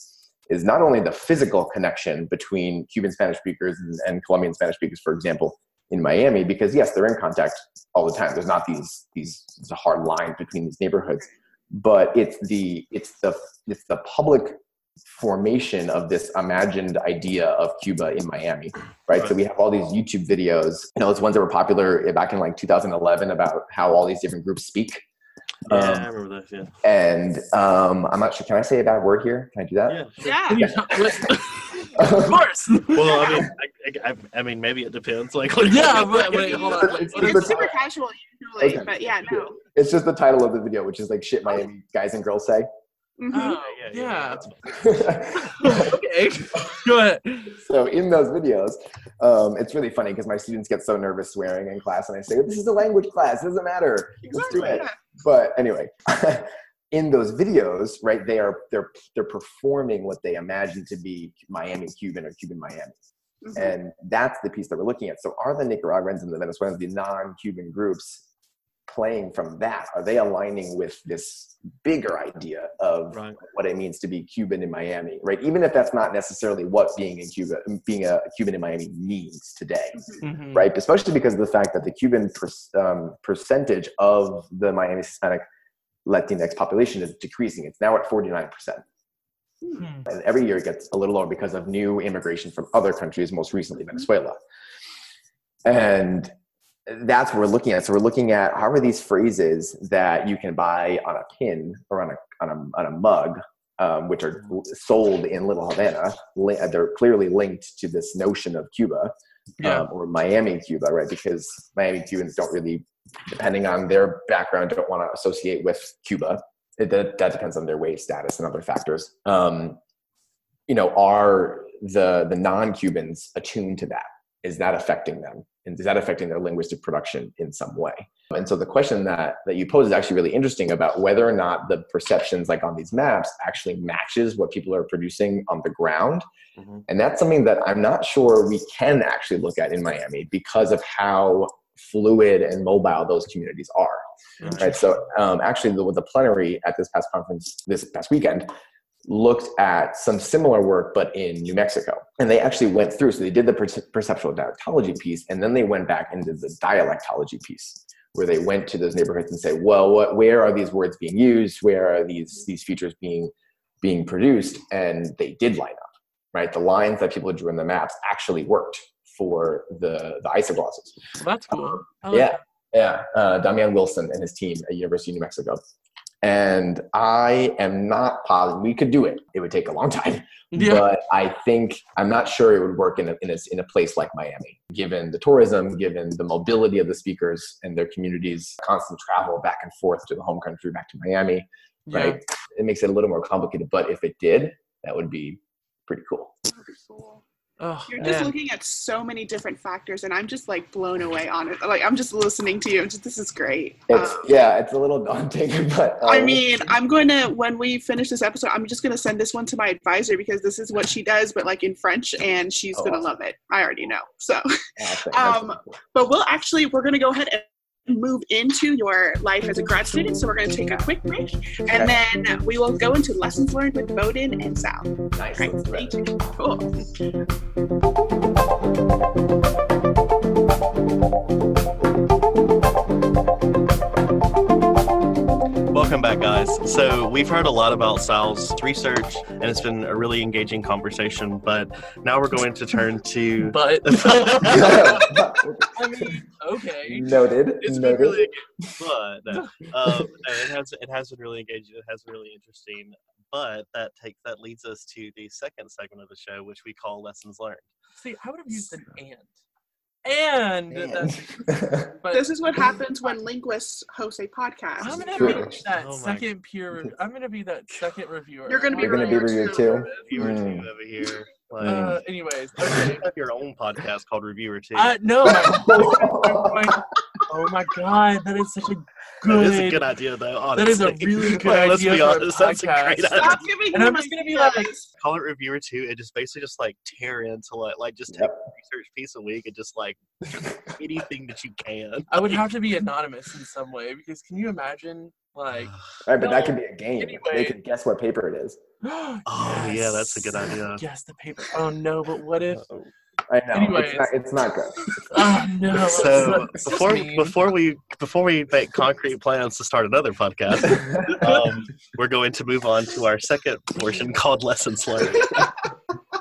is not only the physical connection between Cuban Spanish speakers and, and Colombian Spanish speakers, for example, in Miami, because yes, they're in contact all the time. There's not these these hard line between these neighborhoods, but it's the it's the it's the public formation of this imagined idea of Cuba in Miami, right? So we have all these YouTube videos, you know, those ones that were popular back in like 2011 about how all these different groups speak. Yeah, Um, I remember that. Yeah. and um, I'm not sure. Can I say a bad word here? Can I do that? Yeah. Yeah. of course. Well, I mean, I, I, I mean, maybe it depends. Like, what Yeah, but wait, hold on. It's- it's It's super casual usually, Okay. but yeah, no. It's just the title of the video, which is like shit Miami guys and girls say. Mhm. Oh, Yeah, yeah, yeah. that's okay. Go ahead. so in those videos, um, it's really funny because my students get so nervous swearing in class, and I say, "This is a language class. It doesn't matter. Let's do it." yeah. But anyway, in those videos, right, they are they're they're performing what they imagine to be Miami Cuban or Cuban Miami, Mhm. and that's the piece that we're looking at. So are the Nicaraguans and the Venezuelans, the non-Cuban groups, playing from that? Are they aligning with this bigger idea of Right. what it means to be Cuban in Miami, right? Even if that's not necessarily what being in Cuba, being a Cuban in Miami means today, Mhm. right? Especially because of the fact that the Cuban per, um, percentage of the Miami Hispanic Latinx population is decreasing. It's now at 49%. Hmm. Hmm. And every year it gets a little lower because of new immigration from other countries, most recently Venezuela. And that's what we're looking at. So we're looking at how are these phrases that you can buy on a pin or on a on a, on a mug, um, which are sold in Little Havana. Li- They're clearly linked to this notion of Cuba Yeah. um, or Miami, Cuba, right? Because Miami Cubans don't really, depending on their background, don't want to associate with Cuba. It, that, that depends on their wage status and other factors. Um, you know, are the the non-Cubans attuned to that? Is that affecting them? And is that affecting their linguistic production in some way? And so the question that that you pose is actually really interesting about whether or not the perceptions, like on these maps, actually matches what people are producing on the ground. Mhm. And that's something that I'm not sure we can actually look at in Miami because of how fluid and mobile those communities are right? So um, actually, the, the plenary at this past conference this past weekend looked at some similar work, but in New Mexico, and they actually went through. So they did the perce- perceptual dialectology piece, and then they went back into the dialectology piece, where they went to those neighborhoods and say, well, what, where are these words being used? Where are these these features being being produced? And they did line up, right? The lines that people drew in the maps actually worked for the the isoglosses. Well, that's cool. Like Yeah, yeah. Uh, Damian Wilson and his team at University of New Mexico. And I am not positive we could do it. It would take a long time, Yeah. but I think I'm not sure it would work in a, in a in a place like Miami, given the tourism, given the mobility of the speakers and their communities, constant travel back and forth to the home country, back to Miami. Yeah. Right? It makes it a little more complicated. But if it did, that would be pretty cool. That'd cool. Oh, You're just man. looking at so many different factors, and I'm just like blown away on it. Like I'm just listening to you. I'm just, this is great. It's Um, yeah, it's a little daunting, but I um, mean, I'm going to when we finish this episode, I'm just going to send this one to my advisor because this is what she does, but like in French, and she's Oh, going to awesome. love it. I already know. So, awesome. Um, cool. but we'll actually we're going to go ahead and move into your life as a grad student. So we're going to take a quick break, and then we will go into lessons learned with Bowden and Sal. nice. Right, stay tuned. Cool. Welcome back, guys. So, we've heard a lot about Sal's research, and it's been a really engaging conversation. But now we're going to turn to. But I mean, okay. Noted. It's been Noted. really, but no, um, it has it has been really engaging. It has been really interesting. But that takes that leads us to the second segment of the show, which we call lessons learned. See, I would have used an and. And, that's, but This is what happens when linguists host a podcast. I'm gonna True. be that Oh second peer. Rev- I'm gonna be that second reviewer. You're gonna be You're gonna be reviewed reviewed too. Reviewer Mm. two over here. Like, Uh, anyways, you have your own podcast called Reviewer Two. Uh, no, my, my, oh my god, that is such a that is a good. good idea, though. That is a honestly. really good Like, let's idea be for a honest, that's a great podcast. idea. Stop giving And I'm just gonna be like- call it reviewer two and just basically just like tear into like like just take Yep. a research piece a week and just like anything that you can. I would have to be anonymous in some way because can you imagine like? Right, but No. that could be a game. Anyway. They could guess what paper it is. oh Oh, yeah, that's a good idea. Yes, the paper. Oh no, but what if? I know. Anyways. It's, not, it's not good. Oh no. so that's before before we before we make concrete plans to start another podcast, um, we're going to move on to our second portion called lessons learned.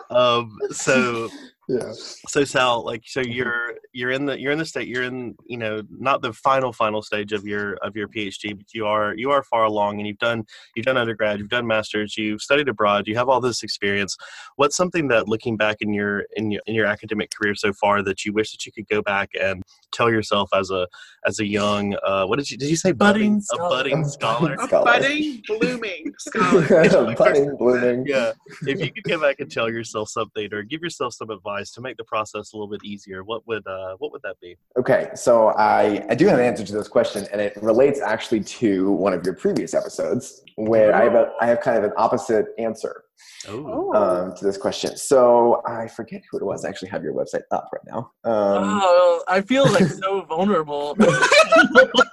Um, so yeah. so Sal, like so you're you're in the you're in the state you're in you know not the final final stage of your of your PhD, but you are you are far along and you've done you've done undergrad, you've done masters, you've studied abroad, you have all this experience. What's something that looking back in your in your in your academic career so far that you wish that you could go back and tell yourself as a as a young uh, what did you did you say Budding a budding scholar? A budding, blooming scholar. Budding, blooming. yeah if you could go back and tell yourself something or give yourself some advice to make the process a little bit easier what would uh what would that be Okay, so I, I do have an answer to this question, and it relates actually to one of your previous episodes, where I have a, I have kind of an opposite answer oh um, to this question. So I forget who it was. I actually have your website up right now. Um, Oh, I feel like so vulnerable. Like,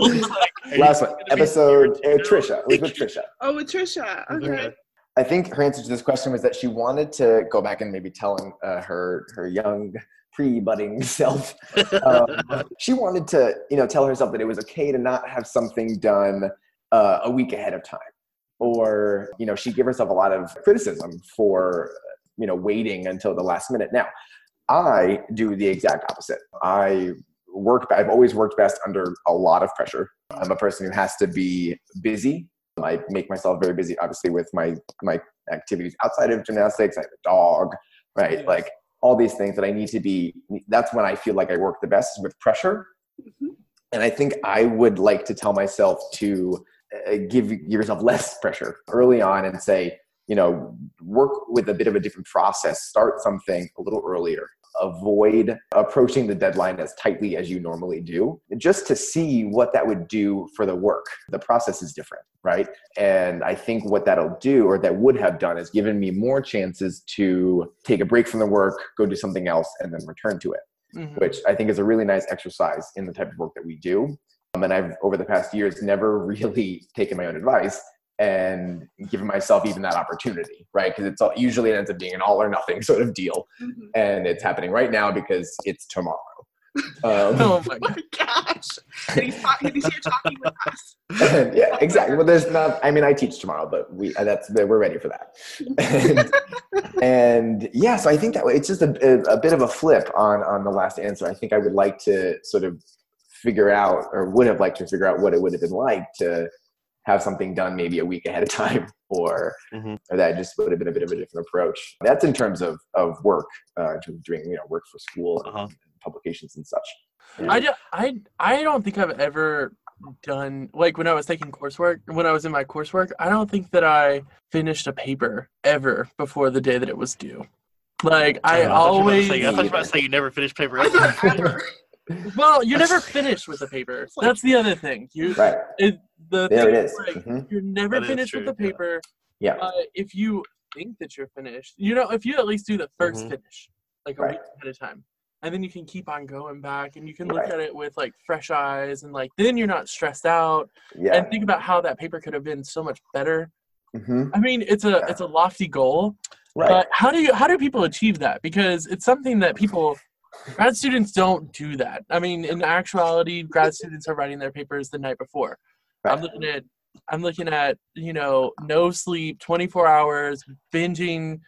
last one, episode uh, Trisha. It was with Trisha. oh, with Trisha. Okay. I think her answer to this question was that she wanted to go back and maybe tell uh, her her young pre-budding self. Um, she wanted to, you know, tell herself that it was okay to not have something done uh, a week ahead of time, or you know, she gave herself a lot of criticism for you know waiting until the last minute. Now, I do the exact opposite. I work. I've always worked best under a lot of pressure. I'm a person who has to be busy I make myself very busy, obviously, with my my activities outside of gymnastics. I have a dog, right? Like all these things that I need to be. That's when I feel like I work the best is with pressure. Mhm. And I think I would like to tell myself to uh, give yourself less pressure early on and say, you know, work with a bit of a different process. Start something a little earlier. Avoid approaching the deadline as tightly as you normally do, just to see what that would do for the work. The process is different, right? And I think what that'll do, or that would have done, is given me more chances to take a break from the work, go do something else, and then return to it mhm. which I think is a really nice exercise in the type of work that we do. Um, and I've, over the past years, never really taken my own advice and giving myself even that opportunity, right? Because it's all, usually it ends up being an all or nothing sort of deal. Mhm. And it's happening right now because it's tomorrow. Um, Oh my Oh my gosh. And he's, talk- and he's here talking with us. yeah, exactly. Well, there's not. I mean, I teach tomorrow, but we uh, that's we're ready for that. And, and yeah, so I think that it's just a, a, a bit of a flip on on the last answer. I think I would like to sort of figure out, or would have liked to figure out what it would have been like to have something done maybe a week ahead of time, or Mhm. or that just would have been a bit of a different approach. That's in terms of of work, uh, in terms of doing you know work for school Uh-huh. publications and such. I, ju- I, I don't think I've ever done like when I was taking coursework when I was in my coursework I don't think that I finished a paper ever before the day that it was due like I thought you were about to always I thought you were about to say you never finished paper ever. Thought ever. well you're never finished with the paper that's the other thing you Right it, the there, thing it is. like, Mhm. you're never That is finished with the paper Yeah. uh, if you think that you're finished you know if you at least do the 1st Mhm. finish like a Right. week at a time and then you can keep on going back and you can look Right. at it with like fresh eyes and like then you're not stressed out Yeah. and think about how that paper could have been so much better Mhm. i mean it's a Yeah. it's a lofty goal Right. but how do you how do people achieve that because it's something that people grad students don't do that i mean in actuality grad students are writing their papers the night before i'm looking at I'm looking at you know no sleep, 24 hours, binging,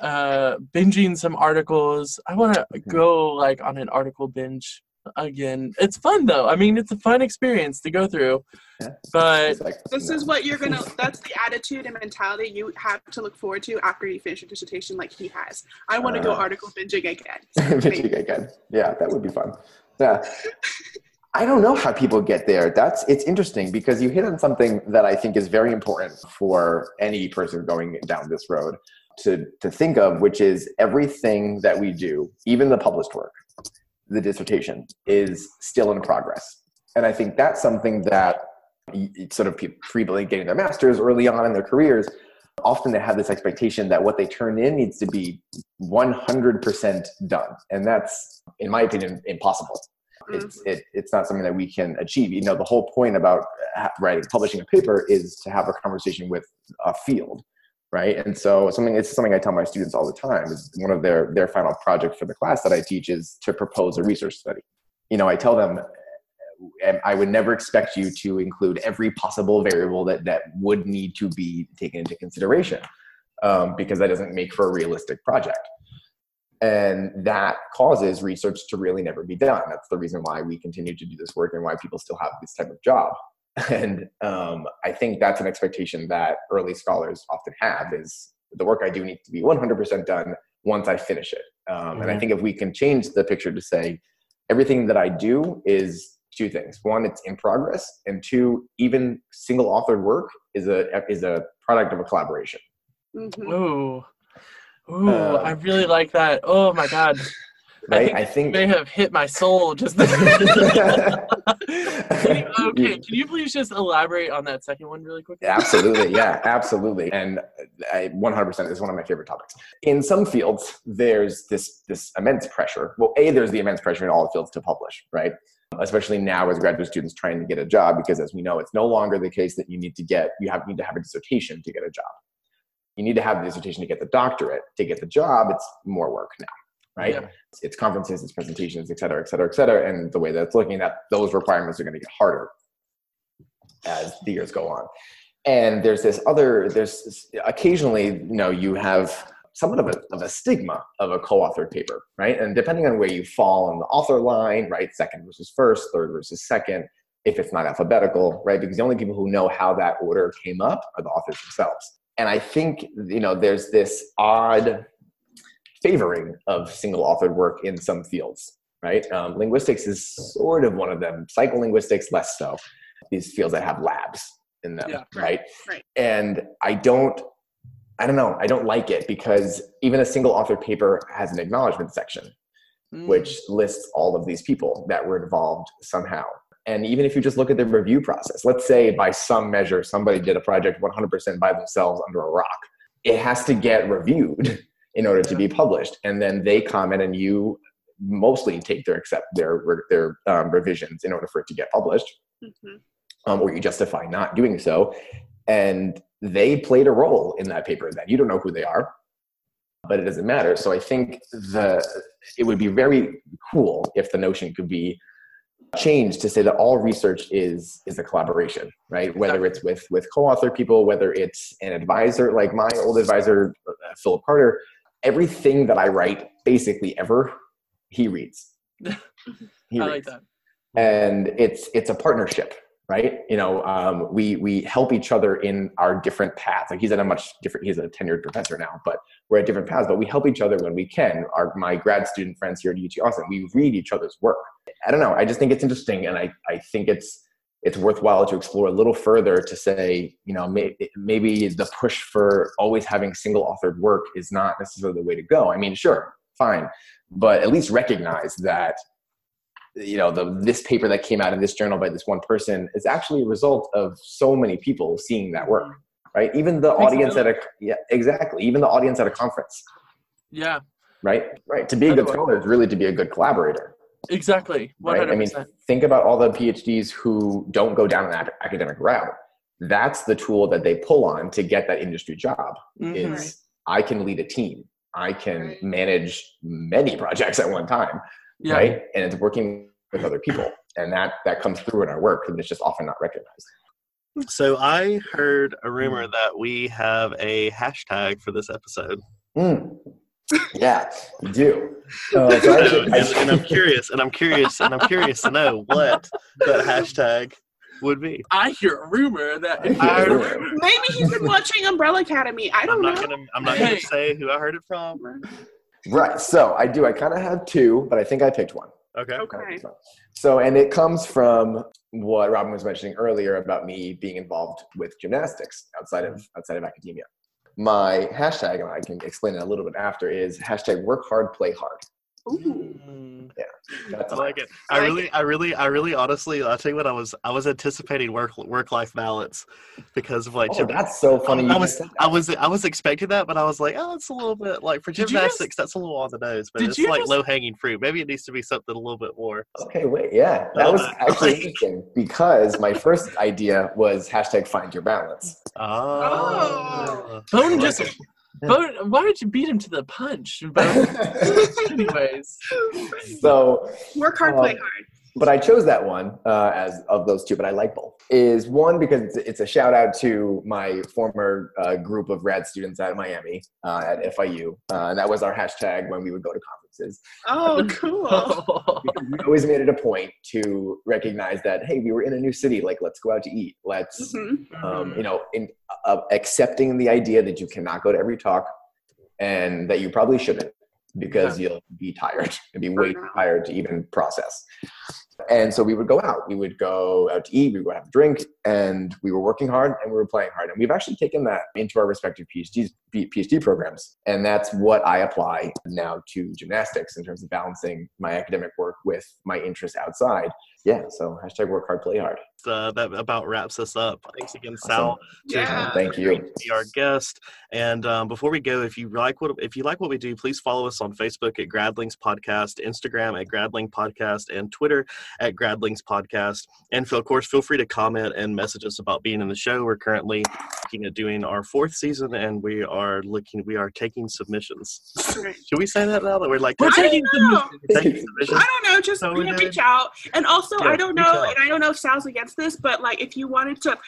uh, binging some articles. I want to Mhm. go like on an article binge again. It's fun though. I mean, it's a fun experience to go through. Yeah. But like, This you is what you're gonna. That's the attitude and mentality you have to look forward to after you finish your dissertation, like he has. I want to go Uh. article binging again. Pitching again. Yeah, that would be fun. Yeah. I don't know how people get there. That's it's interesting because you hit on something that I think is very important for any person going down this road to to think of, which is everything that we do, even the published work, the dissertation, is still in progress. And I think that's something that sort of people getting their masters early on in their careers often they have this expectation that what they turn in needs to be 100% done. And that's in my opinion impossible. It's mm. it, it's not something that we can achieve. You know the whole point about writing publishing a paper is to have a conversation with a field right and so something it's something i tell my students all the time is one of their their final project for the class that i teach is to propose a research study you know i tell them and I would never expect you to include every possible variable that that would need to be taken into consideration, um, because that doesn't make for a realistic project, and that causes research to really never be done. That's the reason why we continue to do this work and why people still have this type of job. And um, I think that's an expectation that early scholars often have: is the work I do needs to be 100% done once I finish it. Um, And I Mhm. think if we can change the picture to say everything that I do is two things. One, it's in progress, and two, even single authored work is a is a product of a collaboration. Mhm. ooh, ooh, Uh, I really like that. Oh my god, Right? I I think. may have hit my soul just. You- okay, can you please just elaborate on that second one really quickly? absolutely, yeah, absolutely, and I 100% is one of my favorite topics. In some fields, there's this this immense pressure. Well, a there's the immense pressure in all the fields to publish, right? Especially now as graduate students trying to get a job, because as we know, it's no longer the case that you need to get you have need to have a dissertation to get a job. You need to have the dissertation to get the doctorate. To get the job, it's more work now, right? Yeah. It's, conferences, it's presentations, et cetera, et cetera, et cetera. And the way that it's looking at those requirements are going to get harder as the years go on. And there's this other, there's occasionally, you know, you have somewhat of a, of a stigma of a co-authored paper, right? And depending on where you fall on the author line, right? Second versus first, third versus second, if it's not alphabetical, right? Because the only people who know how that order came up are the authors themselves. And I think, you know, there's this odd favoring of single authored work in some fields, right? Um, linguistics is sort of one of them. Psycholinguistics, less so. These fields that have labs in them, Yeah, right? right. And I don't, I don't know, I don't like it because even a single authored paper has an acknowledgement section, Mm, which lists all of these people that were involved somehow. And even if you just look at the review process, let's say by some measure somebody did a project 100% by themselves under a rock, it has to get reviewed in order to be published, and then they comment, and you mostly take their accept their their um, revisions in order for it to get published, Mhm. um, or you justify not doing so, and they played a role in that paper. That you don't know who they are, but it doesn't matter. So I think the it would be very cool if the notion could be changed to say that all research is is a collaboration right whether it's with with co-author people whether it's an advisor like my old advisor uh, Phillip Carter everything that i write basically ever he reads. He I reads. like that. and it's it's a partnership right? You know um, we we help each other in our different paths. Like he's at a much different he's a tenured professor now but we're at different paths but we help each other when we can. Our my grad student friends here at ut austin we read each other's work. I don't know i just think it's interesting and i i think it's it's worthwhile to explore a little further to say you know may, maybe the push for always having single authored work is not necessarily the way to go. I mean sure fine but at least recognize that you know the this paper that came out in this journal by this one person is actually a result of so many people seeing that work right? Even the audience at a yeah exactly. Even the audience at a conference. Yeah, right? Right. To be a good scholar is really to be a good collaborator exactly. One right i mean think about all the phds who don't go down an academic route that's the tool that they pull on to get that industry job Mm-hmm. is i can lead a team i can manage many projects at one time Yeah, right? And it's working with other people, and that that comes through in our work, and it's just often not recognized. So I heard a rumor that we have a hashtag for this episode. Mm. Yeah, you do. Uh, so and, actually, I- and I'm curious, and I'm curious, and I'm curious to know what that hashtag would be. I hear a rumor that I hear I a rumor. Maybe he's been watching Umbrella Academy. I I'm don't not know. gonna I'm not Hey. gonna say who I heard it from. Right. So I do. I kind of have two, but I think I picked one. Okay. Okay. So, and it comes from what Robin was mentioning earlier about me being involved with gymnastics outside of outside of academia. My hashtag, and I can explain it a little bit after, is hashtag work hard, play hard. Ooh. Mm, That's I like it. I like really, I really, I really, honestly, I'll tell you what. I was, I was anticipating work, work life balance because of like. Oh, gym- that's so funny. you I was, I was, I was expecting that, but I was like, oh, it's a little bit like for Did you just- gymnastics, that's a little on the nose, but it's like just- low hanging fruit. Maybe it needs to be something a little bit more. Okay, wait, yeah, that was Uh, actually like- interesting because my first idea was hashtag find your balance. Oh. Bowden I just. Like it. Bowden, why did you beat him to the punch? Bowden? Anyways, so, Work hard, play Um, hard. But I chose that one uh, as of those two, but I like both. Is one because it's, it's a shout out to my former uh, group of rad students at Miami uh, at FIU, uh, and that was our hashtag when we would go to conferences. Oh, cool. We always made it a point to recognize that hey, we were in a new city, like let's go out to eat, let's Mhm. um, you know, in, uh, accepting the idea that you cannot go to every talk and that you probably shouldn't because you'll be tired and be way too tired to even process. And so we would go out. We would go out to eat. We would have a drink, and we were working hard and we were playing hard. And we've actually taken that into our respective PhD PhD programs, and that's what I apply now to gymnastics in terms of balancing my academic work with my interests outside. Yeah. So hashtag work hard, play hard. Uh, that about wraps us up. Thanks again, Awesome. Sal. Yeah. Thank you. be our guest. And um, before we go, if you like what if you like what we do, please follow us on Facebook at GradLings Podcast, Instagram at GradLing Podcast, and Twitter at GradLings Podcast. And of course, feel free to comment and message us about being in the show. We're currently looking at doing our fourth season, and we are looking we are taking submissions. Right. Should we say that now that we're like We're taking don't know. the taking submissions? I don't know. Just So you we reach out. And also, Yeah, I don't know, and I don't know if Sal's against this, but like, if you wanted to,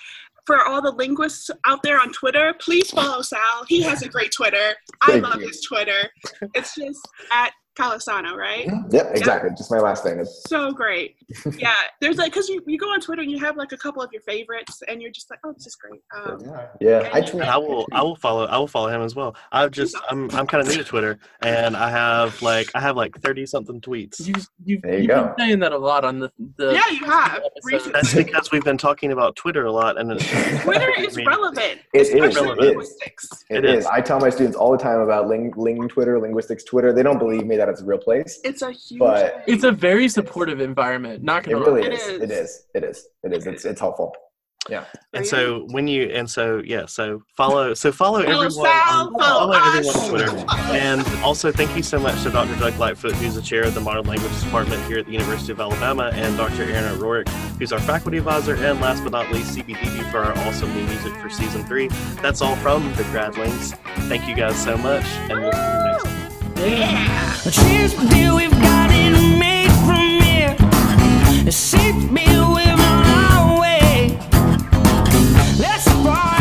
for all the linguists out there on Twitter, please follow Sal. He has a great Twitter. I Thank love you. his Twitter. It's just at Callesano, right? Yep, exactly. Just my last name. So great. Yeah, there's like, cause you, you go on Twitter and you have like a couple of your favorites, and you're just like, oh, this is great. Um, yeah. I tweet. I will I will follow I will follow him as well. I've just I'm I'm kind of new to Twitter and I have like I have like thirty something tweets. You, you've, There you you've go. been saying that a lot on the. the yeah, you have. Recently. That's because we've been talking about Twitter a lot and it's Twitter is mean, relevant. It is, especially it is. linguistics. It It is. is. I tell my students all the time about ling, ling Twitter, linguistics Twitter. They don't believe me that it's a real place. It's a huge. But- It's a very supportive environment. Not gonna really lie. It is. is. It is. It is. It is. It's it's helpful. Yeah. And so when you and so yeah so follow so follow Follow everyone Sal, follow everyone on Twitter and also thank you so much to Dr. Doug Lightfoot who's the chair of the Modern Languages Department here at the University of Alabama and Dr. Erin O'Rourke who's our faculty advisor and last but not least CBDB for our awesome new music for season three. That's all from the GradLings. Thank you guys so much and we'll yeah. The trees, we've got it made from here. It seems we're on our way. Let's ride.